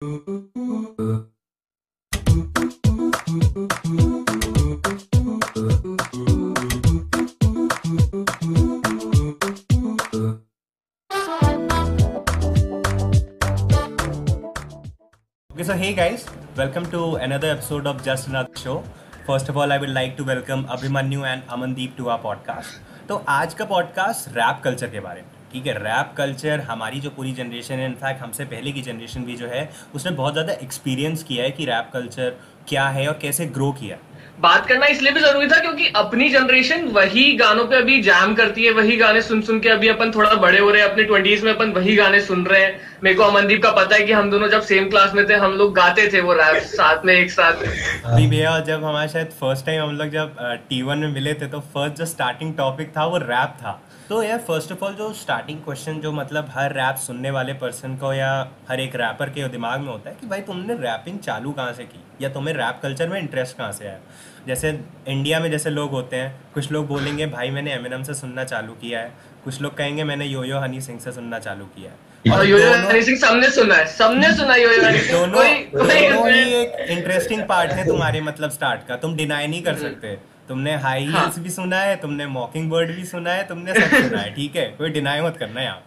Okay, so hey guys, welcome to another episode of Just Another Show. First of all, I would like to welcome Abhimanyu and Amandeep to our podcast. तो आज का podcast rap culture के बारे में ठीक है rap culture हमारी जो पूरी जनरेशन है इनफैक्ट हमसे पहले की जनरेशन भी जो है, उसने बहुत ज़्यादा एक्सपीरियंस किया है कि रैप कल्चर क्या है और कैसे ग्रो किया। बात करना इसलिए भी ज़रूरी था क्योंकि अपनी जनरेशन वही गानों पे अभी जैम करती है वही गाने सुन सुन के अभी अपन थोड़ा बड़े हो रहे हैं अपने ट्वेंटीज में अपन वही गाने सुन रहे हैं। मेरे को अमनदीप का पता है कि हम दोनों जब सेम क्लास में थे हम लोग गाते थे वो रैप साथ में एक साथ। अभी भैया जब हमारे शायद फ़र्स्ट टाइम हम लोग जब टी वन में मिले थे तो फ़र्स्ट जो स्टार्टिंग टॉपिक था वो रैप था। तो यार फ़र्स्ट ऑफ़ ऑल जो स्टार्टिंग क्वेश्चन जो मतलब हर रैप सुनने वाले पर्सन को या हर एक रैपर के दिमाग में होता है कि भाई तुमने रैपिंग चालू कहाँ से की? या तुम्हें रैप कल्चर में इंटरेस्ट कहाँ से आया? जैसे इंडिया में जैसे लोग होते हैं कुछ लोग बोलेंगे भाई मैंने एमिनम से सुनना चालू किया है। कुछ लोग कहेंगे मैंने यो यो हनी सिंह से सुनना चालू किया है। और यो यो हनी सिंह सबने सुना है सबने सुना यो यो हनी सिंह दोनों दोनों ही एक इंटरेस्टिंग पार्ट है तुम्हारे मतलब स्टार्ट का। तुम डिनाई नहीं कर सकते। तुमने हाई। हील्स भी सुना है तुमने मॉकिंग बर्ड भी सुना है तुमने सब सुना है ठीक है? कोई डिनाई मत करना यहाँ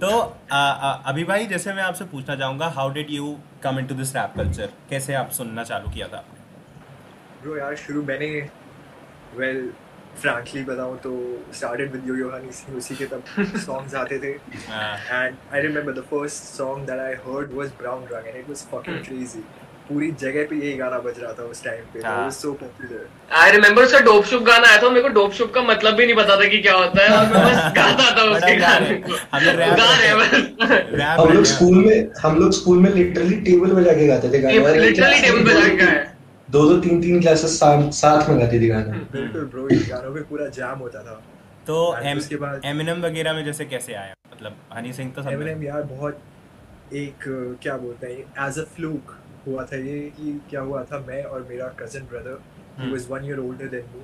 तो आ, आ, अभी भाई जैसे मैं आपसे पूछना चाहूँगा how did you come into this rap culture कैसे आप सुनना चालू किया था आपने? ब्रो यार शुरू मैंने वेल फ्रैंकली बताऊँ तो started with yo Yo Honey Singh उसी के तब सॉन्ग्स आते थे। And I remember the first song that I heard was Brown Rang and it was fucking. Crazy पूरी जगह पे यही गाना बज रहा था उस टाइम पे। हाँ. सो पॉपुलर आई रिमेम्बर उसका डोप शुप गाना आया था मेरे को डोप शुप का मतलब भी नहीं पता था कि क्या होता है और मैं बस गाता था उसके गाने को। हमें लोग स्कूल में हम लोग स्कूल में लिटरली टेबल बजा के गाते थे गाने। लिटरली टेबल बजा दो- के गाए। दो दो तीन तीन क्लासेस साथ साथ में गाती थी गाना। बिल्कुल ब्रो ये गानों पे पूरा जैम होता था। तो एम उसके बाद- एमिनम वगैरह में जैसे कैसे आया? मतलब हनी सिंह तो सब एमिनेम यार बहुत एक क्या बोलते हैं एज अ फ्लूक हुआ था ये कि क्या हुआ था मैं और मेरा कज़न ब्रदर ही Hmm. One year older than me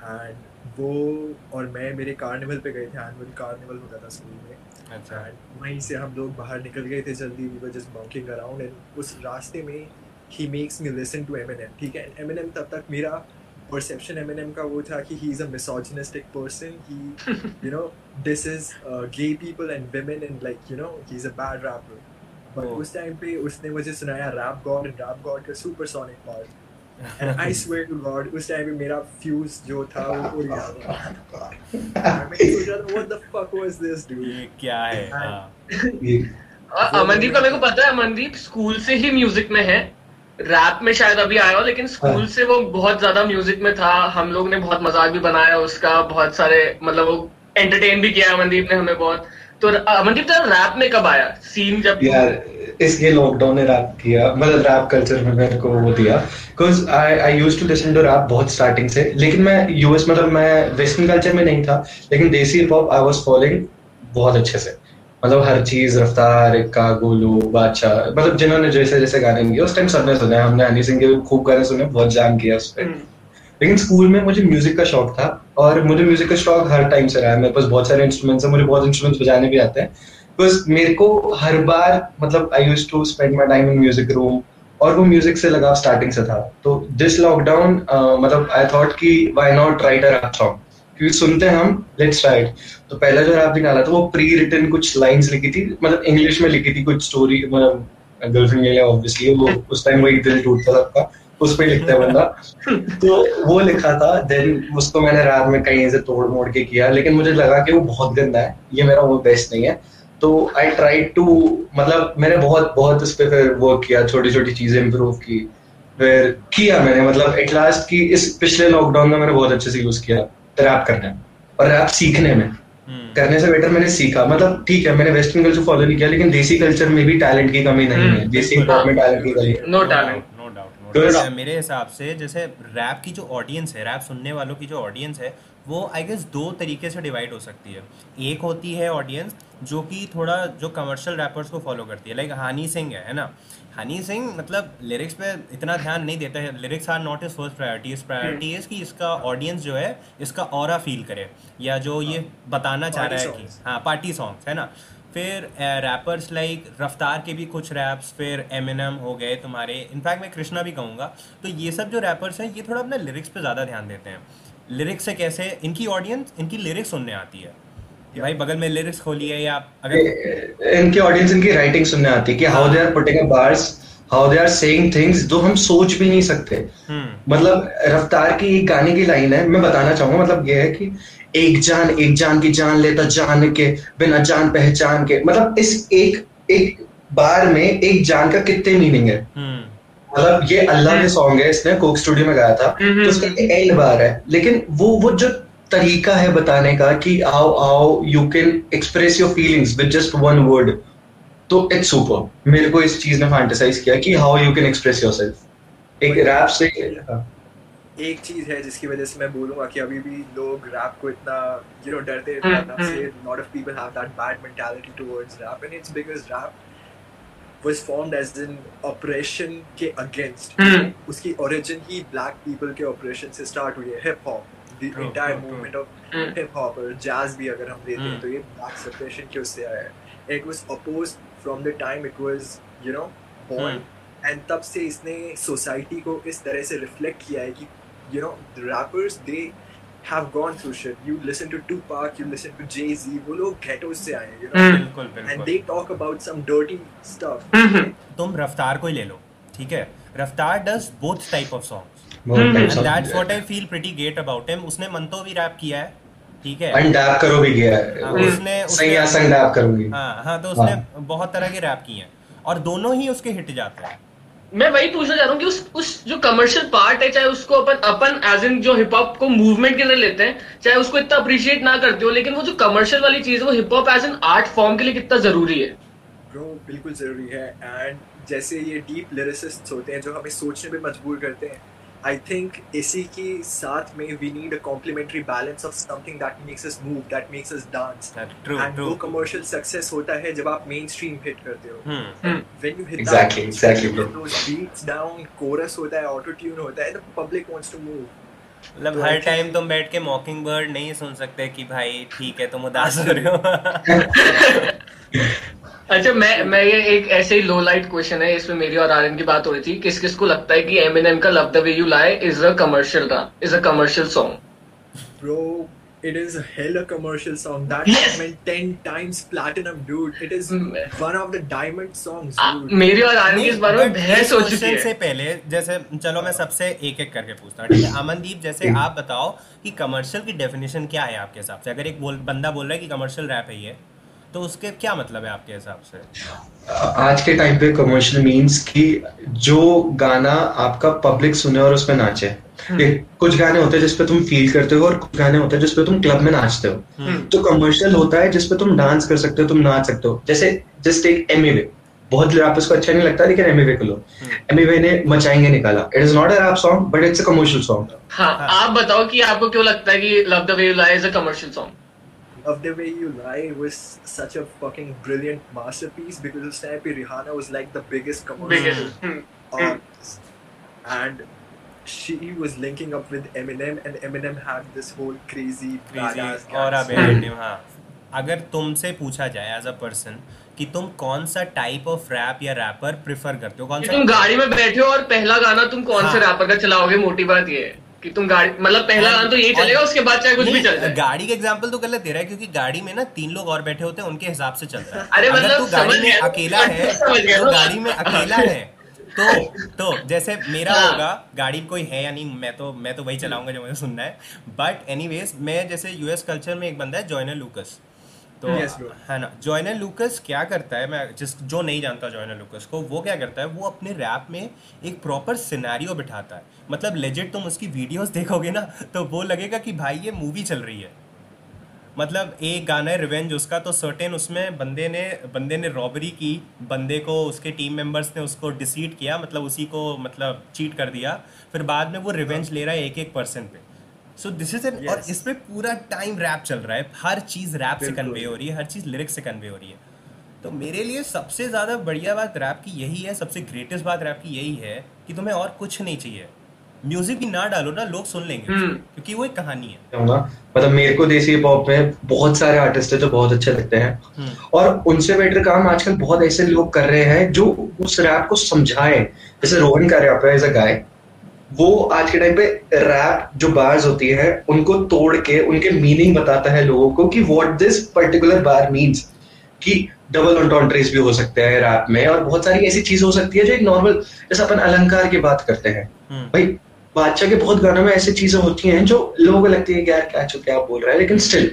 and वो और मैं मेरे कार्निवल पे गए थे एनुअल कार्निवल होता था स्कूल में अच्छा। एंड वहीं से हम लोग बाहर निकल गए थे जल्दी we were just walking around and उस रास्ते में ही makes me listen to Eminem ठीक है? एमिनेम तब तक मेरा परसेप्शन एमिनेम का वो था कि he is a misogynistic person he you know this is gay people and women and like you know he is a bad rapper but. उस टाइम पे उसने मुझे सुनाया rap god and rap god का supersonic part and I swear to god उस time पे मेरा fuse जो था वो उड़ गया था मैं सोच था what the fuck was this dude ये क्या है? हाँ। अमनदीप का मेरे को पता है अमनदीप स्कूल से ही म्यूज़िक में है। रैप में शायद अभी आया हो लेकिन स्कूल हाँ। से वो बहुत ज़्यादा म्यूज़िक में था। हम लोग ने बहुत मज़ाक भी बनाया उसका बहुत सारे मतलब वो एंटरटेन भी किया अमनदीप ने हमें बहुत। तो अमनदीप तेरा रैप में कब आया? सीन जब यार इसलिए लॉकडाउन ने रैप किया मतलब रैप कल्चर में मेरे को वो दिया because I I use to listen to rap बहुत स्टार्टिंग से लेकिन मैं यूएस मतलब मैं वेस्टर्न कल्चर में नहीं था लेकिन desi hip hop I was following बहुत अच्छे से। मतलब हर चीज़ रफ्तार इक्का गोलू बादशाह मतलब जिन्होंने जैसे जैसे गाने किए उस टाइम सबने सुने हमने हनी सिंह के खूब गाने सुने बहुत जाम किया उस पर लेकिन स्कूल में मुझे म्यूज़िक का शौक था और मुझे म्यूज़िक का शौक हर टाइम से रहा है। मेरे पास बहुत सारे इंस्ट्रूमेंट्स हैं, मुझे बहुत इंस्ट्रूमेंट्स बजाने भी आते हैं। बिकॉज़ मेरे को हर बार मतलब I use to spend my time in music room और वो म्यूज़िक से लगाव स्टार्टिंग से था। तो दिस लॉकडाउन मतलब आई थॉट कि why not write a rap song क्योंकि सुनते हैं हम लेट्स ट्राई तो पहला जो रैप निकाला था, वो प्री रिटन कुछ लाइंस लिखी थी मतलब इंग्लिश में लिखी थी कुछ स्टोरी मतलब गर्लफ्रेंड के लिए ऑब्वियसली वो उस टाइम वही दिल टूटता सबका उस पे लिखता है बंदा। तो वो लिखा था देन उसको मैंने रात में कहीं से तोड़ मोड़ के किया लेकिन मुझे लगा कि वो बहुत गंदा है ये मेरा वो बेस्ट नहीं है। तो आई ट्राई टू मतलब मैंने बहुत बहुत उस पर फिर वर्क किया छोटी छोटी चीज़ें इम्प्रूव की फिर किया मैंने मतलब एट लास्ट की इस पिछले लॉकडाउन में मैंने बहुत अच्छे से यूज़ किया रैप करने में और रैप सीखने में। हम्म, करने से बेटर मैंने सीखा मतलब ठीक है मैंने वेस्टर्न कल्चर फॉलो नहीं किया लेकिन देसी कल्चर में भी टैलेंट की कमी नहीं है हम्म, देसी में टैलेंट की कमी नो टैलेंट डाउट मेरे हिसाब से जैसे रैप की जो ऑडियंस है रैप सुनने वालों की जो ऑडियंस है वो आई गेस दो तरीके से डिवाइड हो सकती है। एक होती है ऑडियंस जो कि थोड़ा जो कमर्शियल रैपर्स को फॉलो करती है लाइक हनी सिंह है है ना? हनी सिंह मतलब लिरिक्स पे इतना ध्यान नहीं देता है। Lyrics are not is first priority इस प्रायोरिटी इज़ कि इसका ऑडियंस जो है इसका और फील करे। या जो ये बताना चाह रहा है कि हाँ पार्टी सॉन्ग्स है ना? फिर रैपर्स लाइक रफ्तार के भी कुछ रैप्स फिर एमएनएम हो गए तुम्हारे। इनफैक्ट मैं कृष्णा भी कहूँगा। तो ये सब जो रैपर्स हैं ये थोड़ा अपने लिरिक्स पे ज़्यादा ध्यान देते हैं। लिरिक्स से कैसे इनकी ऑडियंस इनकी लिरिक्स सुनने आती है। भाई बगल में लिरिक्स खोली है या अगर इनकी ऑडियंस इनकी राइटिंग सुनने आती है कि how they are putting bars how they are saying things जो हम सोच भी नहीं सकते। हम्म। मतलब रफ्तार की एक गाने की लाइन है मैं बताना चाहूँगा मतलब ये है कि एक जान एक जान की जान लेता जान के बिना जान पहचान के। मतलब इस एक एक बार में एक जान का कितने मीनिंग है? हम्म। मतलब ये अल्लाह के सॉन्ग है इसने कोक स्टूडियो में गाया था। हम्म, तो उसका एंड बार है। लेकिन वो वो जो तरीका है बताने का कि आओ आओ you can express your feelings with just one word तो इट्स सुपर मेरे को इस चीज़ ने फैंटेसाइज किया कि how you can express yourself एक रैप से एक चीज़ है जिसकी वजह से मैं बोलूँगा कि अभी भी लोग रैप को इतना यू नो डरते हैं हम्म, so lot of people have that bad mentality towards rap and it's because rap was formed as an oppression के against हम्म। उसकी origin ही black people के oppression से start हुई है hip hop the True, entire true, true. movement of hmm. hip hop और jazz भी अगर हम लेते हैं हम्म। तो ये black suppression के उससे आया है it was opposed from the time it was you know born hmm. and तब से इसने society को इस तरह से reflect किया है कि you know the rappers they have gone through shit. You listen to Tupac you listen to Jay-Z वो लोग ghettos से आए you know? हम्म। बिल्कुल and बिल्कुल they talk about some dirty stuff. हम्म, तुम रफ्तार को ही ले लो ठीक है? Raftaar does both type of songs बहुत hmm, types and of- that's what I feel pretty great about him उसने मंतो भी रैप किया है ठीक है? And dap करो भी गया हाँ, है उसने सही या उसने डैप करूँगी। हाँ हाँ तो उसने बहुत तरह के रैप किए हैं। और दोनों ही उसके हिट जाते हैं। मैं वही पूछना चाह रहा हूँ कि उस उस जो कमर्शियल पार्ट है, चाहे उसको अपन अपन एज इन जो हिप हॉप को मूवमेंट के अंदर लेते हैं, चाहे उसको इतना अप्रिशिएट ना करते हो, लेकिन वो जो कमर्शियल वाली चीज़ है, वो hip hop as an art form के लिए कितना ज़रूरी है? ब्रो बिल्कुल ज़रूरी है। एंड जैसे ये डीप लिरिसिस्ट होते हैं, जो हमें सोचने पे मजबूर करते हैं आई थिंक इसी के साथ में we need a complementary balance of something that makes us move that makes us dance and वो कमर्शियल सक्सेस होता है जब आप मेन स्ट्रीम हिट करते हो। When you hit Exactly, that, exactly, bro. those beats down chorus होता है auto tune होता है the public wants to move. मतलब तो हर टाइम तुम बैठ के मॉकिंग बर्ड नहीं सुन सकते कि भाई ठीक है तुम उदास हो रहे हो। अच्छा मैं मैं ये एक ऐसे ही लो लाइट क्वेश्चन है इसमें मेरी और आर्यन की बात हो रही थी किस किस को लगता है कि एम का love the way you lie is a commercial is a commercial song bro it is a hella commercial song. That Yes. went 10 times platinum dude. It is Mm. one of the diamond songs dude. मेरी और आर्यन की इस बारे में बहस हो चुकी question से पहले जैसे चलो मैं सबसे एक एक करके पूछता हूँ ठीक है? अमनदीप जैसे आप बताओ कि कमर्शियल की डेफिनेशन क्या है आपके हिसाब से? अगर एक बोल, बंदा बोल रहा है कि कमर्शियल रैप है ये तो उसके क्या मतलब है आपके हिसाब से? आज के टाइम पे कमर्शियल मीन्स कि जो गाना आपका पब्लिक सुने और उसमें नाचे। ये कुछ गाने होते हैं जिसपे तुम फील करते हो और कुछ गाने होते हैं जिसपे तुम क्लब में नाचते हो। हम्म। तो कमर्शियल होता है जिसपे तुम डांस कर सकते हो तुम नाच सकते हो। जैसे जस्ट एक एमवे बहुत रैपर्स को अच्छा नहीं लगता लेकिन एमवे को लो। एमवे ने मचाएँगे निकाला। It is not a rap song but it's a commercial song हाँ आप बताओ कि आपको क्यों लगता है कि love the way you lie is a commercial song of the way you lie was such a fucking brilliant masterpiece because of Snappy Rihanna was like the biggest commercial artist and she was linking up with Eminem and Eminem had this whole crazy badass Crazy और gangster- अबेटिव हाँ अगर तुमसे पूछा जाए as a person कि तुम कौन सा टाइप ऑफ़ रैप या रैपर प्रेफर करते हो कौन सा तुम गाड़ी में बैठे हो और पहला गाना तुम कौन से हाँ। रैपर का चलाओगे मोटी बात ये है कि तुम गाड़ी मतलब पहला गान तो यही चलेगा उसके बाद चाहे कुछ भी चल जाए। गाड़ी का एग्जांपल तो गलत दे रहा है क्योंकि गाड़ी में ना तीन लोग और बैठे होते हैं उनके हिसाब से चलता है। अरे मतलब तू गाड़ी में अकेला है तो गाड़ी में अकेला है तो तो जैसे मेरा हाँ। होगा गाड़ी कोई है या नहीं मैं तो मैं तो वही चलाऊँगा जो मुझे सुनना है। बट एनी मैं जैसे यूएस कल्चर में एक बंदा है जॉयनर लूकस तो Yes, है ना? जॉयनर लूकस क्या करता है? मैं जिस जो नहीं जानता जॉयनर लूकस को वो क्या करता है? वो अपने रैप में एक प्रॉपर सिनेरियो बिठाता है। मतलब लेजिट तुम उसकी वीडियोस देखोगे ना तो वो लगेगा कि भाई ये मूवी चल रही है। मतलब एक गाना है रिवेंज उसका तो सर्टेन उसमें बंदे ने बंदे ने रॉबरी की बंदे को उसके टीम मेंबर्स ने उसको डिसीट किया मतलब उसी को मतलब चीट कर दिया। फिर बाद में वो रिवेंज ले रहा है एक एक पर्सन पे। सो दिस इज़ एन और Yes. इस पे पूरा टाइम रैप चल रहा है। हर चीज़ रैप से कन्वे हो रही है हर चीज़ लिरिक्स से कन्वे हो रही है। तो मेरे लिए सबसे ज़्यादा बढ़िया बात रैप की यही है सबसे ग्रेटेस्ट बात रैप की यही है कि तुम्हें और कुछ नहीं चाहिए। म्यूज़िक भी ना डालो ना लोग सुन लेंगे। हम्म। क्योंकि वो एक कहानी है। कहूँगा मतलब मेरे को देसी पॉप में बहुत सारे आर्टिस्ट है जो बहुत अच्छे लगते हैं। हम्म। और उनसे बेटर काम आजकल बहुत ऐसे लोग कर रहे हैं जो उस रैप को समझाए। जैसे रोहन का रैप है एज अ गाय वो आज के टाइम पे रैप जो बार्स होती है उनको तोड़ के उनके मीनिंग बताता है लोगों को कि what this particular bar means कि डबल ऑन्टॉन्ट्रीज भी हो सकते हैं रैप में और बहुत सारी ऐसी चीज़ हो सकती है जो एक नॉर्मल जैसे अपन अलंकार की बात करते हैं हम्म। भाई बादशाह के बहुत गानों में ऐसी चीज़ें होती हैं जो लोगों को लगती है कि यार क्या चुप क्या बोल रहा है लेकिन still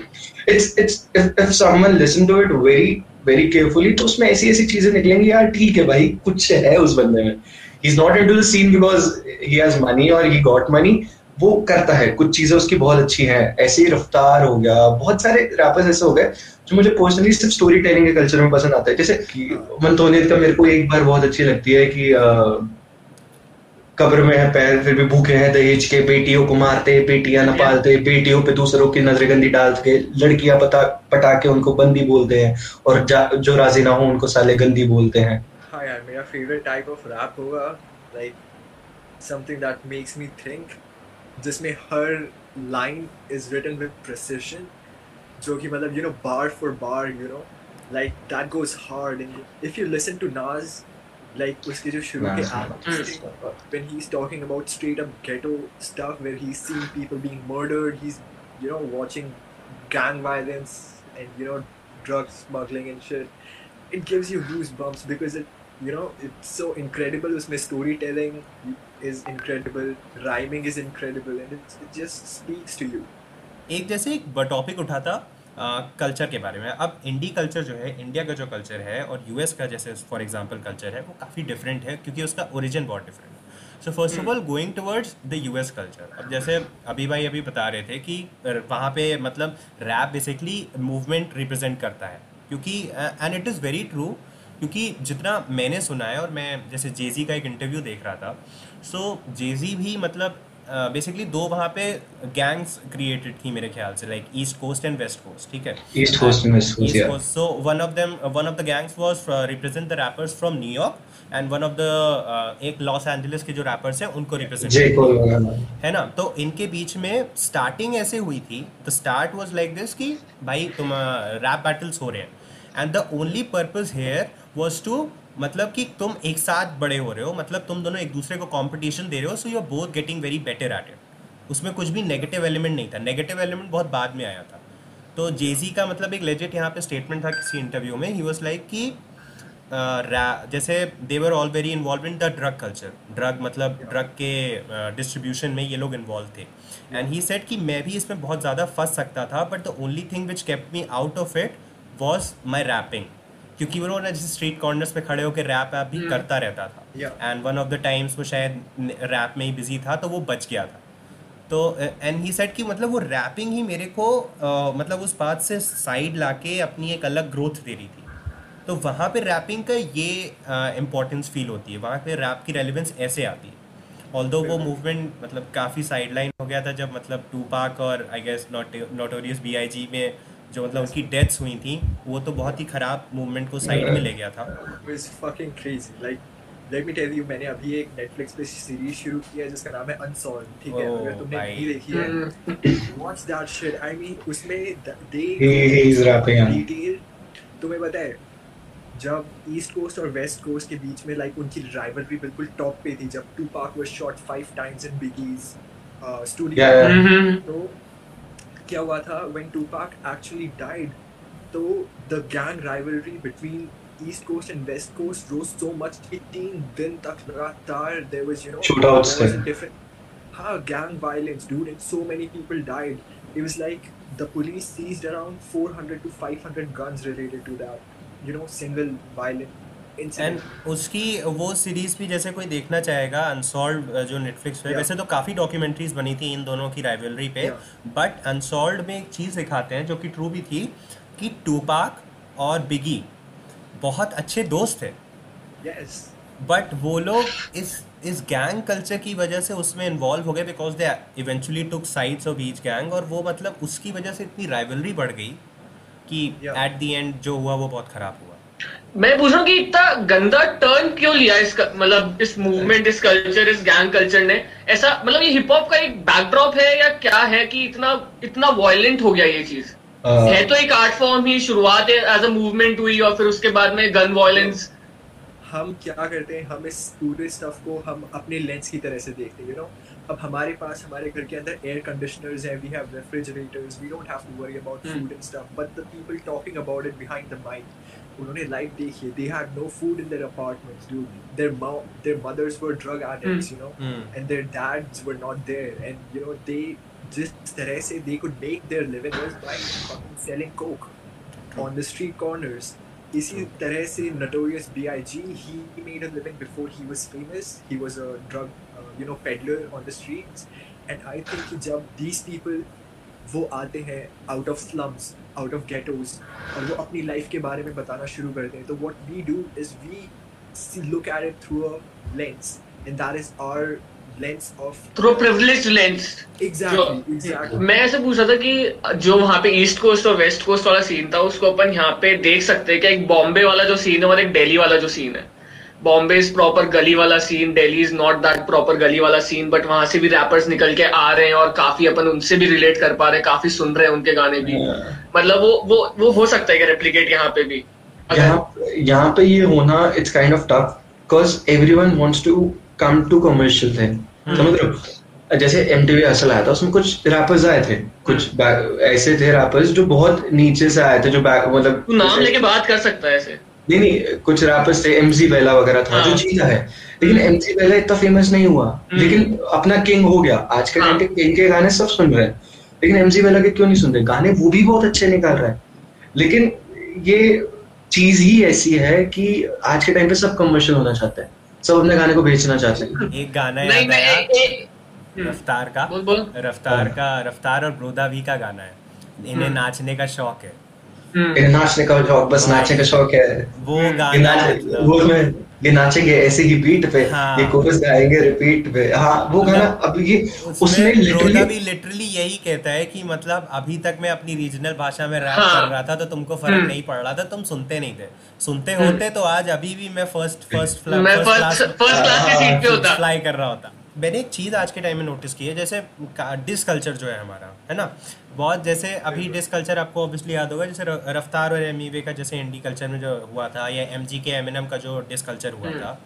it's it's if someone listen to it very very carefully तो उसमें ऐसी ऐसी चीज़ें निकलेंगी यार ठीक है भाई कुछ है उस बंदे में is not into the scene because he has money और ही गॉट मनी वो करता है। कुछ चीज़ें उसकी बहुत अच्छी हैं। ऐसे ही रफ्तार हो गया। बहुत सारे रैपर्स ऐसे हो गए जो मुझे पर्सनली सिर्फ़ स्टोरी टेलिंग के कल्चर में पसंद आता है। जैसे मंतोनियत का मेरे को एक बार बहुत अच्छी लगती है कि अ, कब्र में है पैर फिर भी भूखे हैं दहेज के बेटियों को मारते बेटियाँ न पालते बेटियों पे दूसरों की नज़र गंदी डाल के लड़कियाँ पता पटा उनको बंदी बोलते हैं और जो राज़ी ना हो उनको साले गंदी बोलते हैं। हाँ यार मेरा फेवरेट टाइप ऑफ रैप होगा like something that makes me think जिसमें हर line is written with precision जो कि मतलब you know bar for bar you know like that goes hard and if you listen to Nas like उसके जो शुरू के albums थे, when he's talking about straight up ghetto stuff where he's seeing people being murdered he's you know watching gang violence and you know drug smuggling and shit it gives you goosebumps because it you know it's so incredible usme storytelling is incredible rhyming is incredible and it, it just speaks to you. एक जैसे एक topic उठा था culture के बारे में। अब इंडी culture जो है इंडिया का जो कल्चर है और यूएस का जैसे फॉर एग्जांपल कल्चर है वो काफ़ी डिफरेंट है क्योंकि उसका ओरिजिन बहुत डिफरेंट है। So first of all going towards the US culture अब जैसे अभी भाई अभी बता रहे थे कि वहाँ पे मतलब रैप बेसिकली मूवमेंट रिप्रेजेंट करता है। क्योंकि and it is very true क्योंकि जितना मैंने सुना है और मैं जैसे जेजी का एक इंटरव्यू देख रहा था सो जेजी भी मतलब बेसिकली दो वहाँ पे गैंग्स क्रिएटेड थी मेरे ख्याल से like east coast and west coast ठीक है? ईस्ट कोस्ट में West Coast, yeah. so one of them one of the gangs was uh, represent the rappers from New York and one of the uh, एक Los Angeles के जो rappers हैं उनको represent है। ना? तो इनके बीच में स्टार्टिंग ऐसे हुई थी the start was like this कि भाई तुम रैप बैटल्स हो रहे हैं। And the only purpose here was to मतलब कि तुम एक साथ बड़े हो रहे हो मतलब तुम दोनों एक दूसरे को कॉम्पिटिशन दे रहे हो so you are both getting very better at it उसमें कुछ भी नेगेटिव एलिमेंट नहीं था। नेगेटिव एलिमेंट बहुत बाद में आया था। तो जेजी का मतलब एक लेजिट यहाँ पे स्टेटमेंट था किसी इंटरव्यू में। ही वॉज़ लाइक कि जैसे they were all very involve in the drug culture drug मतलब ड्रग के डिस्ट्रीब्यूशन में ये लोग इन्वॉल्व थे। एंड ही सेट कि मैं भी इसमें बहुत ज़्यादा फंस सकता था but the only thing which kept me out of it was my rapping क्योंकि वो ना जैसे स्ट्रीट कॉर्नर्स पे खड़े होकर रैप ऐप भी करता रहता था। And one of the times वो शायद रैप में ही बिज़ी था तो वो बच गया था। तो एंड ही सेट कि मतलब वो रैपिंग ही मेरे को अ, मतलब उस बात से साइड लाके अपनी एक अलग ग्रोथ दे रही थी। तो वहाँ पे रैपिंग का ये इम्पोर्टेंस फील होती है। वहाँ पे रैप की रेलिवेंस ऐसे आती है। ऑल दो वो मूवमेंट मतलब काफ़ी साइडलाइन हो गया था जब मतलब टू पाक और I guess notorious B I G में जो मतलब उनकी डेथ्स हुई थी वो तो बहुत ही ख़राब मूवमेंट को साइड में ले गया था। It was fucking crazy. Like let me मैंने अभी एक Netflix पे सीरीज़ शुरू किया है जिसका नाम है Unsolved ठीक है? Oh, अगर तुमने नहीं देखी है that shit. I mean उसमें detail तुम्हें पता है जब ईस्ट कोस्ट और वेस्ट कोस्ट के बीच में लाइक उनकी राइवलरी बिल्कुल टॉप पे थी जब Tupac was shot five times in Biggie's studio तो क्या हुआ था? When Tupac actually died तो the gang rivalry between east coast and west coast rose so much तीन दिन तक लगातार there was you know different हाँ gang violence do in so many people died it was like the police seize around four hundred to five hundred guns related to that you know single violent and उसकी वो series भी जैसे कोई देखना चाहेगा unsolved जो Netflix पे Yeah. वैसे तो काफ़ी डॉक्यूमेंट्रीज बनी थी इन दोनों की राइवलरी पे बट Yeah. अनसॉल्व में एक चीज़ दिखाते हैं जो कि ट्रू भी थी कि टूपाक और बिगी बहुत अच्छे दोस्त थे। Yes. बट वो लोग इस इस गैंग कल्चर की वजह से उसमें इन्वॉल्व हो गए because they eventually took sides of each gang और वो मतलब उसकी वजह से इतनी राइवलरी बढ़ गई कि एट द एंड जो हुआ वो बहुत ख़राब हुआ। मैं पूछ रहा हूँ कि इतना गंदा टर्न क्यों लिया इस मतलब इस मूवमेंट इस कल्चर इस गैंग कल्चर ने? ऐसा मतलब ये हिप हॉप का एक बैकड्रॉप है या क्या है कि इतना इतना वायलेंट हो गया ये चीज़? है तो एक आर्ट फॉर्म ही शुरुआत है एज अ मूवमेंट हुई और फिर उसके बाद में गन वायलेंस हम क्या करते हैं? हम इस पूरे स्टफ़ को हम अपने लेंस की तरह से देखते हैं यू नो अब हमारे पास हमारे घर के अंदर एयर कंडीशनर्स हैं we have refrigerators we don't have to worry about food and stuff but the people talking about it behind the mic उन्होंने लाइफ देखी they had no food in their apartments do their mom their mothers were drug addicts you know and their dads were not there and you know they जिस तरह से they could make their living was by selling coke on the street corners इसी hmm. तरह से Notorious BIG he made a living before he was famous he was a drug you know peddler on the streets and I think जब these people वो आते हैं out of slums out of ghettos और वो अपनी life के बारे में बताना शुरू करते हैं तो what we do is we see, look at it through a lens and that is our lens of through privilege lens exactly exactly. मैं ऐसे पूछ रहा था कि जो वहाँ पे ईस्ट कोस्ट और वेस्ट कोस्ट वाला सीन था उसको अपन यहाँ पे देख सकते हैं कि एक बॉम्बे वाला जो सीन है और एक दिल्ली वाला जो सीन है। बॉम्बे इज़ प्रॉपर गली वाला scene Delhi is not that proper गली वाला सीन बट वहाँ से भी रैपर्स निकल के आ रहे हैं और काफ़ी अपन उनसे भी रिलेट कर पा रहे हैं काफ़ी सुन रहे हैं उनके गाने भी। मतलब वो वो वो हो सकता है रेप्लिकेट यहाँ पे भी। यहाँ यहाँ पे ये होना it's kind of tough because everyone wants to come to commercial thing समझ रहे हो? जैसे एम टी हसल आया था उसमें कुछ रैपर्स आए थे। कुछ ऐसे थे रैपर्स जो बहुत नीचे से आए थे जो मतलब नाम लेके बात कर सकता है ऐसे। नहीं नहीं कुछ रैपर्स थे एमसी बेला वगैरह था हाँ। जो जीता है। लेकिन एमसी बेला इतना फ़ेमस नहीं हुआ। हम्म। लेकिन अपना किंग हो गया। आज के टाइम हाँ। पे किंग के गाने सब सुन रहे हैं। लेकिन एमसी बेला के क्यों नहीं सुन रहे? गाने वो भी बहुत अच्छे निकाल रहा है। लेकिन ये चीज़ ही ऐसी है कि आज के टाइम पे सब कमर्शियल होना चाहते हैं। सब अपने गाने को बेचना चाहते हैं। एक गाना याद आया। ए- हम्म, रफ्तार का। बोल बोल। रफ्तार का रफ्तार और ब्रोदा भी का गाना है। इन्हें हम्म। नाचने का शौक है। नाचने का शौक बस नाचने का शौक है वो हम्म। गाना मतलब- वो में ये नाचेंगे ऐसे ही बीट पे हाँ। ये कोरस गाएँगे रिपीट पे हाँ वो गाना अब ये उसमें लिटरली भी लिटरली यही कहता है कि मतलब अभी तक मैं अपनी रीजनल भाषा में रैप हाँ। कर रहा था तो तुमको फ़र्क हम्म। नहीं पड़ रहा था तुम सुनते नहीं थे सुनते हम्म। होते तो आज अभी भी मैं फ़र्स्ट फ़र्स्ट मैं फ़र्स्ट फ़र्स्ट क्लास की सीट पे होता फ्लाई कर रहा होता मैंने एक चीज़ आज के टाइम में नोटिस की है जैसे डिस कल्चर जो है हमारा है ना? बहुत जैसे अभी डिस कल्चर आपको ऑब्वियसली याद होगा जैसे रफ्तार और एम का जैसे इंडी कल्चर में जो हुआ था या एम के एम का जो डिस कल्चर हुआ हम्म। था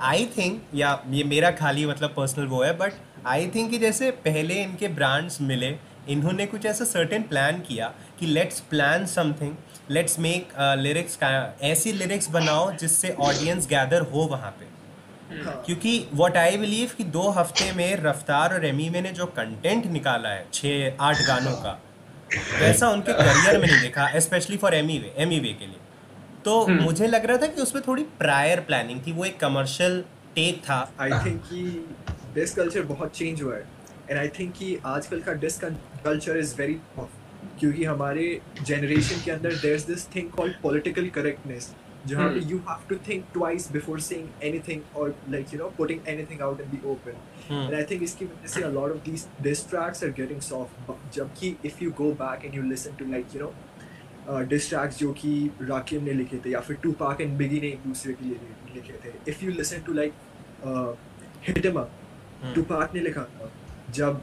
आई थिंक या ये मेरा खाली मतलब पर्सनल वो है बट आई थिंक कि जैसे पहले इनके ब्रांड्स मिले इन्होंने कुछ ऐसा सर्टेन प्लान किया कि let's plan something let's make lyrics ऐसी लिरिक्स बनाओ जिससे ऑडियंस गैदर हो वहाँ पे। क्योंकि वॉट आई बिलीव कि दो हफ़्ते में रफ्तार और एमी में ने जो कंटेंट निकाला है छः आठ गानों का वैसा उनके करियर में नहीं देखा specially for Emiway Emiway के लिए। तो हम्म। मुझे लग रहा था कि उसमें थोड़ी प्रायर प्लानिंग थी वो एक कमर्शियल टेक था। आई थिंक कि डिस कल्चर बहुत चेंज हुआ है। एंड आई थिंक कि आजकल का डिस कल्चर इज़ वेरी क्योंकि हमारे जनरेशन के अंदर there is this thing called political correctness जहाँ पे Hmm. You have to think twice before saying anything और like you know putting anything out in the open hmm. And I think इसकी वजह से a lot of these diss tracks are getting soft. जबकि if you go back and you listen to like you know uh, diss tracks जो कि राकिब ने लिखे थे या फिर Tupac and Biggie ने एक दूसरे के लिए लिखे थे. If you listen to like uh, Hit 'Em Up, hmm. Tupac ने लिखा था जब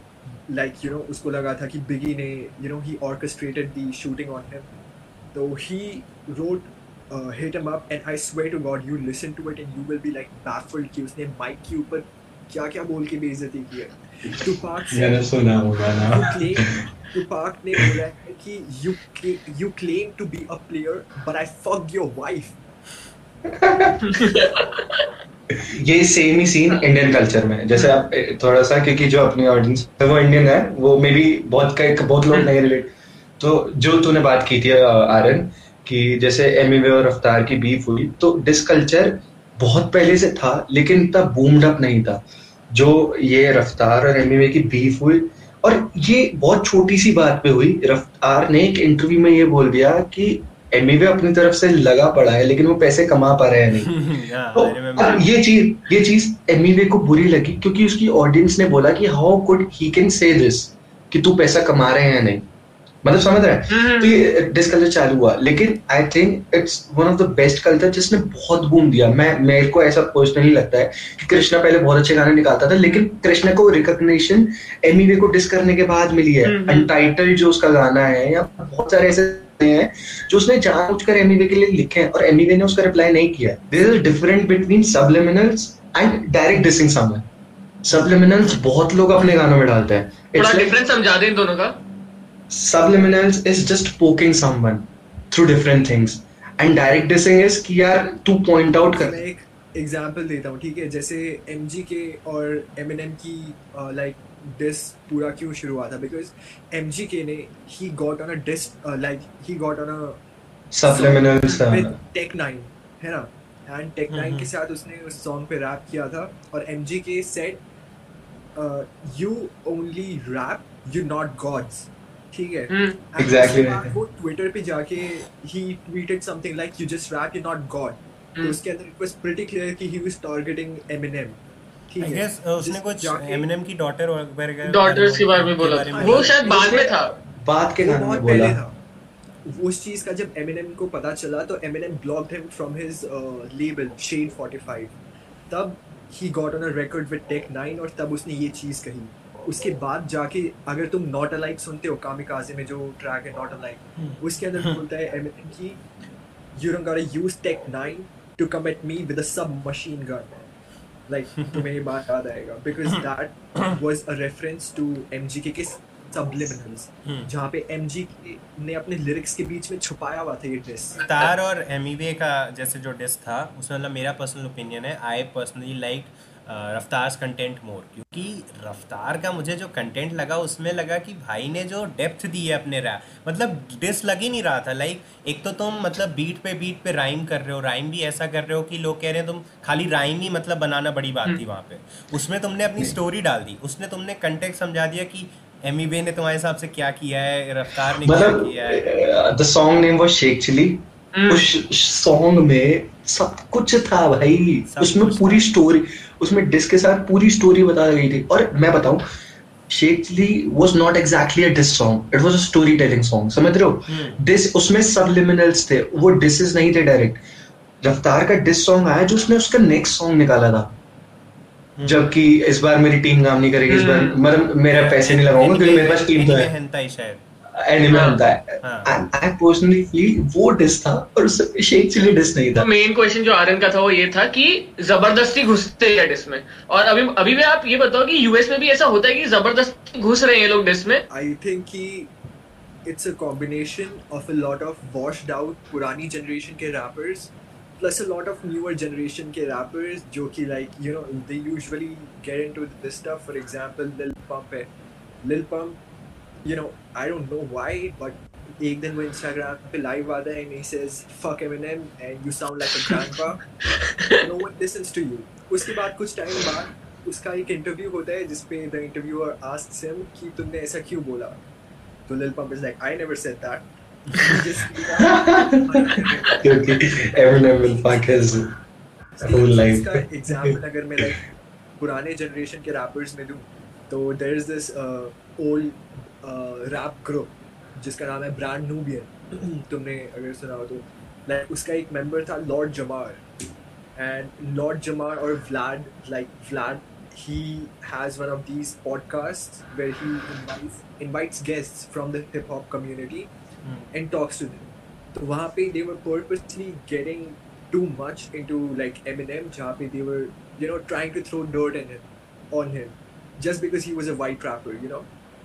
like you know उसको लगा था कि Biggie ने you know he orchestrated the shooting on him. So he wrote uh, Hit 'Em Up and I swear to God you listen to it and you will be like baffled कि उसने mic के ऊपर क्या क्या बोल के बेइज्जती की है। टुपाक मैंने सुना गाना you claim टुपाक ने बोला है कि you you claim to be a player but I fucked your wife. ये सेम ही सीन इंडियन कल्चर में। जैसे आप थोड़ा सा क्योंकि जो अपनी ऑडियंस है वो इंडियन है वो मे बी बहुत कई बहुत लोग नहीं रिलेट तो जो तूने बात की थी आर्यन कि जैसे एम और रफ्तार की बीफ हुई तो डिस कल्चर बहुत पहले से था लेकिन इतना बूम्ड अप नहीं था। जो ये रफ्तार और एम की बीफ हुई और ये बहुत छोटी सी बात पे हुई। रफ्तार ने एक इंटरव्यू में ये बोल दिया कि एम अपनी तरफ़ से लगा पड़ा है लेकिन वो पैसे कमा पा रहे हैं नहीं। तो अब ये चीज़ ये चीज़ एमिवे को बुरी लगी क्योंकि उसकी ऑडियंस ने बोला कि how could he can say this कि तू पैसा कमा रहे हैं नहीं? मतलब समझ रहे हैं? हम्म। तो ये डिस कल्चर चालू हुआ। लेकिन I think it's one of the best culture जिसने बहुत बूम दिया। मैं मेरे को ऐसा पर्सनली लगता है कि कृष्णा पहले बहुत अच्छे गाने निकालता था लेकिन कृष्णा को रिकॉग्निशन एमिवे को डिस करने के बाद मिली है। हम्म। अनटाइटल जो उसका गाना है या बहुत सारे ऐसे हैं जो उसने जानबूझकर एमिवे के लिए लिखे हैं और एमिवे ने उसका रिप्लाई नहीं किया। There is different between subliminals and direct dissing someone subliminals बहुत लोग अपने गानों में डालते हैं। थोड़ा डिफरेंस समझा दे दोनों का। Subliminals is just poking someone through different things. And direct dissing is कि यार तू point out मैं एक एग्जांपल देता हूँ ठीक है? जैसे एम के और एम की लाइक डिस पूरा क्यों शुरू हुआ था? बिकॉज़ एम के ने he got on a diss like he got on a subliminals uh, with Tech Nine है ना? एंड टेक नाइन के साथ उसने उस सॉन्ग पे रैप किया था और M K said you only rap you not gods ठीक है। हम्म। Exactly. वो ट्विटर पे जाके he tweeted something like you just rap you not god तो हम्म। उसके अंदर इट वाज प्रीटी क्लियर कि ही वाज टारगेटिंग एमिनेम ठीक आई है। गेस उसने कुछ एमिनेम की डॉटर वगैरह डॉटर्स के बारे में बोला था। वो शायद बाद में था। बात के गाने में बोला। उस चीज़ का जब एमिनेम को पता चला तो Eminem blocked him from his label Shade 45 तब he got on a record with Tech 9 और तब उसने ये चीज़ कही। उसके बाद जाके अगर तुम नॉट अलाइक सुनते हो कामिकाजे में जो ट्रैक है नॉट अलाइक उसके अंदर बोलता है एमिनेम की you don't gotta use Tec 9 to come at me with a sub machine gun like तुम्हें ये बात याद आएगा। Because that was a reference to MGK के subliminals हम्म। जहाँ पे एमजी ने अपने लिरिक्स के बीच में छुपाया हुआ था ये डिस रफ्तार और एमीवे का जैसे जो डिस था उसमें मतलब मेरा पर्सनल ओपिनियन है। I personally like Raftaar's content more क्योंकि रफ्तार का मुझे जो कंटेंट लगा उसमें लगा कि भाई ने जो डेप्थ दी है अपने रैप मतलब डिस लग ही नहीं रहा था। लाइक एक तो तुम मतलब बीट पे बीट पे राइम कर रहे हो राइम भी ऐसा कर रहे हो कि लोग कह रहे हैं तुम खाली राइम ही मतलब बनाना बड़ी बात थी वहाँ पे। उसमें तुमने अपनी स्टोरी डाल दी। उसने तुमने कंटेक्ट समझा दिया कि एमीवे ने तुम्हारे हिसाब से क्या किया है रफ्तार ने क्या मतलब किया है। The song name was Sheikh Chilli हम्म। उस सॉन्ग में सब कुछ था भाई। उसमें पूरी स्टोरी उसमें डिस के साथ पूरी स्टोरी बता गई थी। और मैं बताऊँ Sheikh Chilli was not exactly a diss song it was a story telling song समझ रहे हो? हम्म। डिस उसमें सबलिमिनल्स थे वो डिसेस नहीं थे डायरेक्ट रफ्तार का डिस सॉन्ग आया जो उसने उसका नेक्स्ट सॉन्ग निकाला था। हम्म। जबकि इस बार मेरी टीम काम नहीं करेगी इस बार हम्म। मतलब मेरा पैसे नहीं लगाऊँगा क्योंकि मेरे पास टीम तो है। एनिमे हाँ। होता है। आई पर्सनली फील वो डिस था और उससे शेख चिली डिस नहीं था। तो मेन क्वेश्चन जो आर्यन का था वो ये था कि ज़बरदस्ती घुसते हैं डिस में। और अभी अभी भी आप ये बताओ कि यूएस में भी ऐसा होता है कि ज़बरदस्ती घुस रहे हैं ये लोग डिस में? आई थिंक कि it's a combination of a lot of washed out पुरानी जनरेशन के rappers plus a lot of newer generation के रैपर्स जो कि like you know they usually get into this stuff for example Lil Pump है। Lil Pump you know I don't know why but एक दिन वो Instagram पे live आता है and he says fuck Eminem and you sound like a grandpa no one listens to you उसके बाद कुछ टाइम बाद उसका एक इंटरव्यू होता है जिसपे द इंटरव्यूअर आस्क्स हिम कि तुमने ऐसा क्यों बोला? तो Lil Pump is like I never said that क्योंकि Eminem will fuck his whole life. इसका एग्जांपल अगर मैं लाइक पुराने जनरेशन के रैपर्स में दूँ तो there is this old rap group जिसका नाम है ब्रांड नूबियन तुमने अगर सुना हो तो लाइक उसका एक मेंबर था लॉर्ड जमार एंड लॉर्ड जमार और Vlad like Vlad he has one of these podcasts where he invites invites guests from the hip hop community and talks to them. तो वहाँ पे they were purposely getting too much into like Eminem जहाँ पे they were you know trying to throw dirt in him on him just because he was a white rapper you know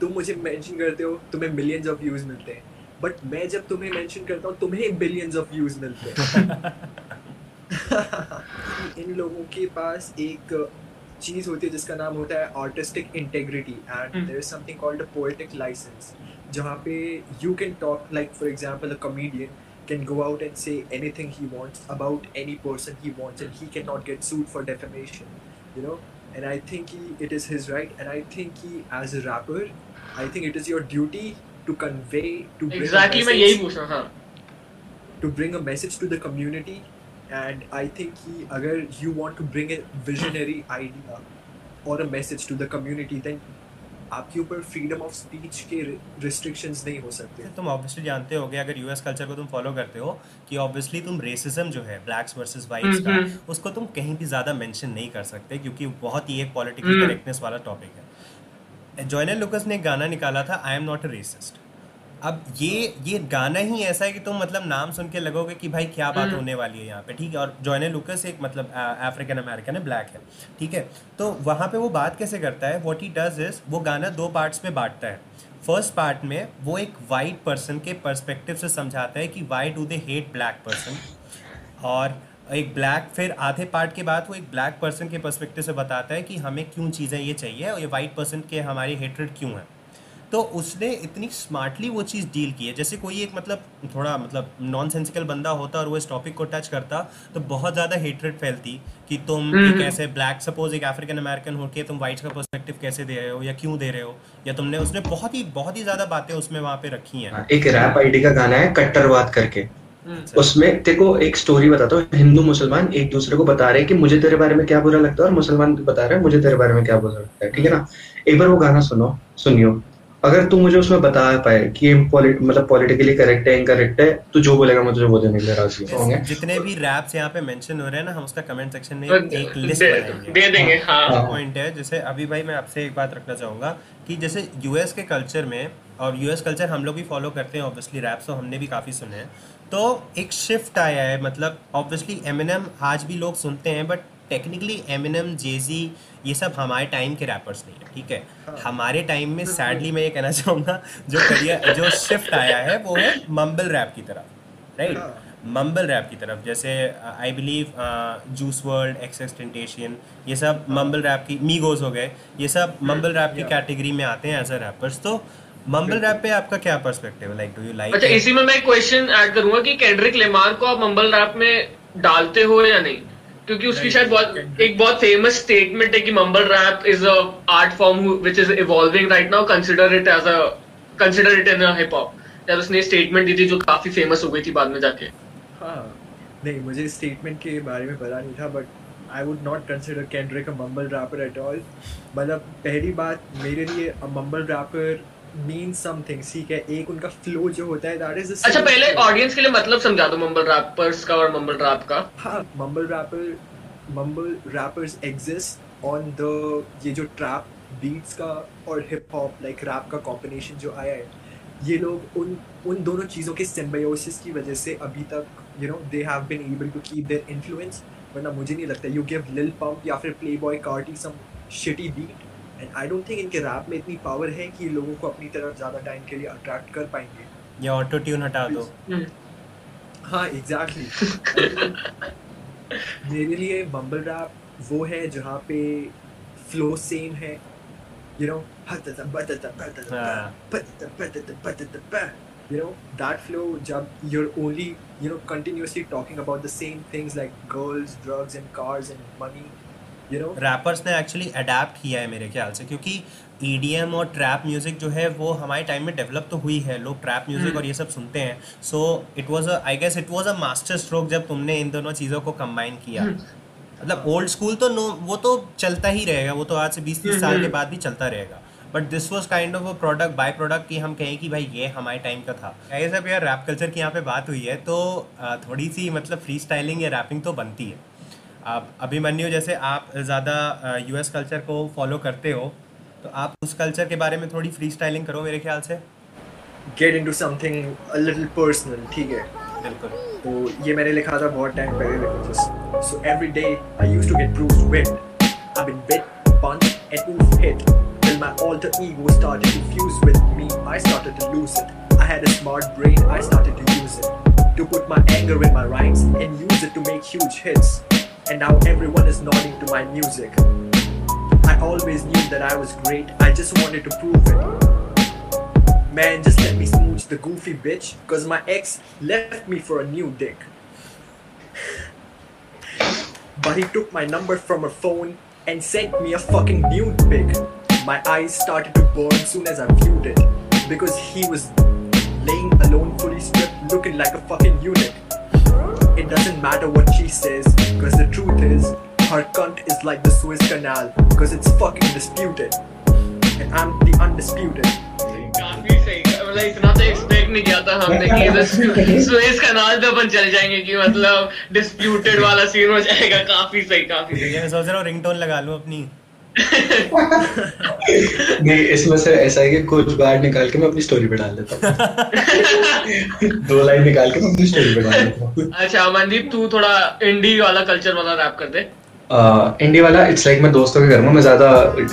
तुम मुझे mention करते हो तुम्हें millions of views मिलते हैं। But मैं जब तुम्हें मेंशन करता हूँ तुम्हें billions of views मिलते हैं। इन लोगों के पास एक चीज़ होती है जिसका नाम होता है artistic integrity and. There is something called a poetic license जहाँ पे you can talk like for example a comedian can go out and say anything he wants about any person he wants and he cannot get sued for defamation you know? And i think he, it is his right. And i think he as a rapper i think it is your duty to convey to bring exactly a message, main to bring a message to the community. And i think he agar you want to bring a visionary idea or a message to the community then आपके ऊपर freedom of speech के restrictions नहीं हो सकते। तुम obviously जानते हो अगर यूएस कल्चर को तुम फॉलो करते हो कि ऑब्वियसली तुम रेसिज्म जो है ब्लैक्स वर्सेस वाइट्स का हम्म, उसको तुम कहीं भी ज़्यादा मेंशन नहीं कर सकते क्योंकि बहुत ही एक पॉलिटिकल हम्म। करेक्टनेस वाला टॉपिक है। जॉयनर लुकस ने एक गाना निकाला था I am not a racist अब ये ये गाना ही ऐसा है कि तुम मतलब नाम सुन के लगोगे कि भाई क्या बात हम्म। होने वाली है यहाँ पे ठीक है? और जॉयनर लुकस एक मतलब अफ्रीकन अमेरिकन है ब्लैक है ठीक है? तो वहाँ पे वो बात कैसे करता है? वॉट ही डज इज़ वो गाना दो पार्ट्स में बांटता है। फ़र्स्ट पार्ट में वो एक वाइट पर्सन के पर्सपेक्टिव से समझाता है कि why do they hate black person और एक ब्लैक फिर आधे पार्ट के बाद वो एक ब्लैक पर्सन के पर्सपेक्टिव से बताता है कि हमें क्यों चीज़ें ये चाहिए और ये वाइट पर्सन के हमारी हेट्रेड क्यों है। तो उसने इतनी स्मार्टली वो चीज़ डील की है। जैसे कोई एक मतलब थोड़ा मतलब नॉन सेंसिकल बंदा होता और वो इस टॉपिक को टच करता तो बहुत ज़्यादा हेट्रेड फैलती कि तुम हम्म। एक ऐसे ब्लैक सपोज़ एक अफ्रीकन अमेरिकन होके तुम वाइट्स का पर्सपेक्टिव कैसे दे रहे हो या क्यों दे रहे हो? या तुमने उसने बहुत ही बहुत ही ज़्यादा बातें उसमें वहाँ पे रखी हैं। एक रैप आईडी का गाना है कट्टरवाद करके। हम्म, उसमें देखो एक स्टोरी बताता हूँ। हिंदू मुसलमान एक दूसरे को बता रहे हैं कि मुझे तेरे बारे में क्या बुरा लगता है और मुसलमान भी बता रहे हैं मुझे तेरे बारे में क्या बुरा लगता है। ठीक है ना? एक बार वो गाना सुनो सुनियो। अगर तू मुझे उसमें बता पाए कि ये पॉलिट मतलब पॉलिटिकली करेक्ट है इनकरेक्ट है तू जो बोलेगा मैं तुझे वो देने के लिए राज़ी हूँ। जितने भी रैप्स यहाँ पे मेंशन हो रहे हैं ना हम उसका कमेंट सेक्शन में तो एक लिस्ट दे, बनाएँगे। दे देंगे हाँ हाँ। पॉइंट है जैसे अभी भाई मैं आपसे एक बात रखना चाहूँगा कि जैसे यूएस के कल्चर में और यूएस कल्चर हम लोग भी फॉलो करते हैं ऑब्वियसली रैप्स तो हमने भी काफ़ी सुने हैं। तो एक शिफ्ट आया है मतलब ऑब्वियसली एमिनम आज भी लोग सुनते हैं बट टेक्निकली एमिनम जेजी ये सब हमारे टाइम के रैपर्स नहीं है ठीक है? हमारे टाइम में सैडली मैं ये कहना चाहूँगा जो करियर जो शिफ्ट आया है वो है मम्बल रैप की तरफ़ राइट हाँ। मम्बल रैप की तरफ़ जैसे I believe Juice World XXXTentacion ये सब मम्बल रैप की मीगोज हो गए ये सब मम्बल रैप की कैटेगरी में आते हैं एज अ रैपर्स तो मम्बल रैप पे आपका क्या पर्सपेक्टिव है? लाइक डू यू लाइक अच्छा इसी में मैं क्वेश्चन ऐड करूँगा कि केंड्रिक लेमार को आप मम्बल रैप में डालते हो या नहीं? क्योंकि उसकी शायद बहुत एक बहुत फ़ेमस स्टेटमेंट है कि mumble rap is a art form which is evolving right now consider it as a consider it in a hip hop यार उसने स्टेटमेंट दी थी जो काफ़ी फ़ेमस हो गई थी बाद में जाके। हाँ। नहीं, मुझे स्टेटमेंट के बारे में पता नहीं था but I would not consider Kendrick a mumble rapper at all मतलब पहली बात, मेरे लिए a mumble rapper mean something ठीक है? एक उनका फ्लो जो होता है दैट इज़ अच्छा पहले ऑडियंस के लिए मतलब समझा दो मम्बल रैपर्स का और मम्बल रैप का। हाँ mumble rapper mumble rappers exist on the ये जो ट्रैप बीट्स का और हिप हॉप लाइक रैप का कॉम्बिनेशन जो आया है ये लोग उन उन दोनों चीज़ों के सिम्बायोसिस की वजह से अभी तक you know they have been able to keep their influence वरना मुझे नहीं लगता। यू गिव लिल पंप या फिर Playboi Carti some shitty beat and I don't think इनके रैप में इतनी पावर है कि ये लोगों को अपनी तरफ़ ज़्यादा टाइम के लिए अट्रैक्ट कर पाएँगे या ऑटो ट्यून हटा दो हम्म, हाँ एग्जैक्टली मेरे लिए बम्बल रैप वो है जहाँ पे फ्लो सेम है you know you know that flow jab you're only you know continuously talking about the same things like girls drugs and cars and money rappers ने एक्चुअली अडेप्ट किया है मेरे ख्याल से क्योंकि ईडीएम और ट्रैप म्यूज़िक जो है वो हमारे टाइम में डेवलप तो हुई है लोग ट्रैप म्यूज़िक और ये सब सुनते हैं। So it was a I guess it was a master stroke जब तुमने इन दोनों चीज़ों को कंबाइन किया। मतलब ओल्ड स्कूल तो नो वो तो चलता ही रहेगा वो तो आज से बीस तीस साल के बाद भी चलता रहेगा। But this was kind of a product by product कि हम कहें कि भाई ये हमारे टाइम का था। ऐसे यार रैप कल्चर की यहाँ पे बात हुई है तो थोड़ी सी मतलब फ्री स्टाइलिंग या रैपिंग तो बनती है। आप अभी मन जैसे आप ज़्यादा यूएस कल्चर को फॉलो करते हो तो आप उस कल्चर के बारे में थोड़ी फ्री स्टाइलिंग करो मेरे ख्याल से? Get in to something personal ठीक है? बिल्कुल। तो ये मैंने लिखा था बहुत टाइम पहले so every day I use to get proof wit I bit punch at in hit Till my alter ego started to fuse with me. I started to lose it. I had a smart brain, I started to use it. To put my anger in my rhymes And use it to make huge hits. And now everyone is nodding to my music I always knew that I was great. I just wanted to prove it. Man, just let me smooch the goofy bitch, cause my ex left me for a new dick. But he took my number from her phone and sent me a fucking nude pic. My eyes started to burn soon as I viewed it. Because he was laying alone fully stripped looking like a fucking eunuch. It doesn't matter what she says, cause the truth is, her cunt is like the Suez Canal, cause it's fucking disputed. And I'm the undisputed. काफी सही मतलब इतना तो expect नहीं किया था हमने कि इधर सुएज कनाल पे अपन चले जाएंगे कि मतलब डिस्प्यूटेड वाला सीन हो जाएगा काफी सही काफी सही मैं सोच रहा हूँ रिंगटोन लगा लूँ अपनी नहीं इसमें से ऐसा है कि कुछ बार निकाल के मैं अपनी स्टोरी पे डाल देता हूँ। दो लाइन निकाल के मैं अपनी स्टोरी पे डाल देता हूँ। अच्छा अमनदीप तू थोड़ा इंडी वाला कल्चर वाला रैप कर दे। इंडी वाला इट्स लाइक मैं दोस्तों के घर में, मैं ज़्यादा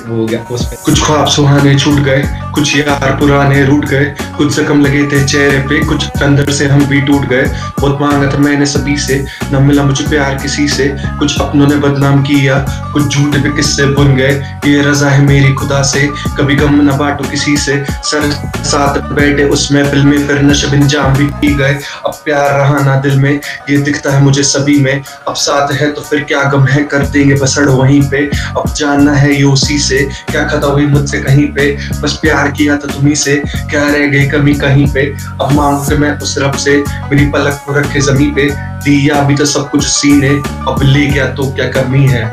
वो हो गया उसमें कुछ ख्वाब सुहाने छूट गए, कुछ यार पुराने रूट गए, कुछ जख्म लगे थे चेहरे पे, कुछ अंदर से हम भी टूट गए। बहुत मांगा था मैंने सभी से, न मिला मुझे प्यार किसी से, कुछ अपनों ने बदनाम किया, कुछ झूठे पे किस्से बुन गए। ये रजा है मेरी खुदा से, कभी गम न बांटो किसी से। सर साथ बैठे उस महफिल में फिर नशब इंजाम भी पी गए। अब प्यार रहा ना दिल में, ये दिखता है मुझे सभी में। अब साथ है तो फिर क्या गम है कर देंगे बसड़ वहीं पे। अब जानना है ये उसी से क्या खता हुई मुझसे कहीं पे? बस प्यार किया था तुम्ही से क्या रह गई कमी कहीं पे? अब मांगू कि मैं उस रब से मेरी पलक को रखे जमी पे। दिया अभी तो सब कुछ उसी ने अब ले गया तो क्या कमी है?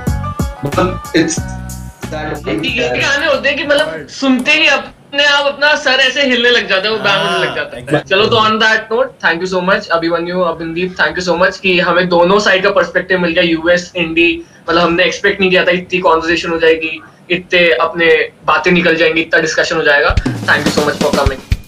मतलब इट्स ये गाने होते हैं कि मतलब सुनते ही अपने आप अपना सर ऐसे हिलने लग जाता है वो बैंग होने लग जाता है। exactly. चलो तो on that note thank you so much Abhimanyu Abhinadeep thank you so much कि हमें दोनों साइड का पर्सपेक्टिव मिल गया यूएस इंडी मतलब हमने एक्सपेक्ट नहीं किया था इतनी कॉन्वर्सेशन हो जाएगी इतने अपने बातें निकल जाएँगी इतना डिस्कशन हो जाएगा। Thank you so much for coming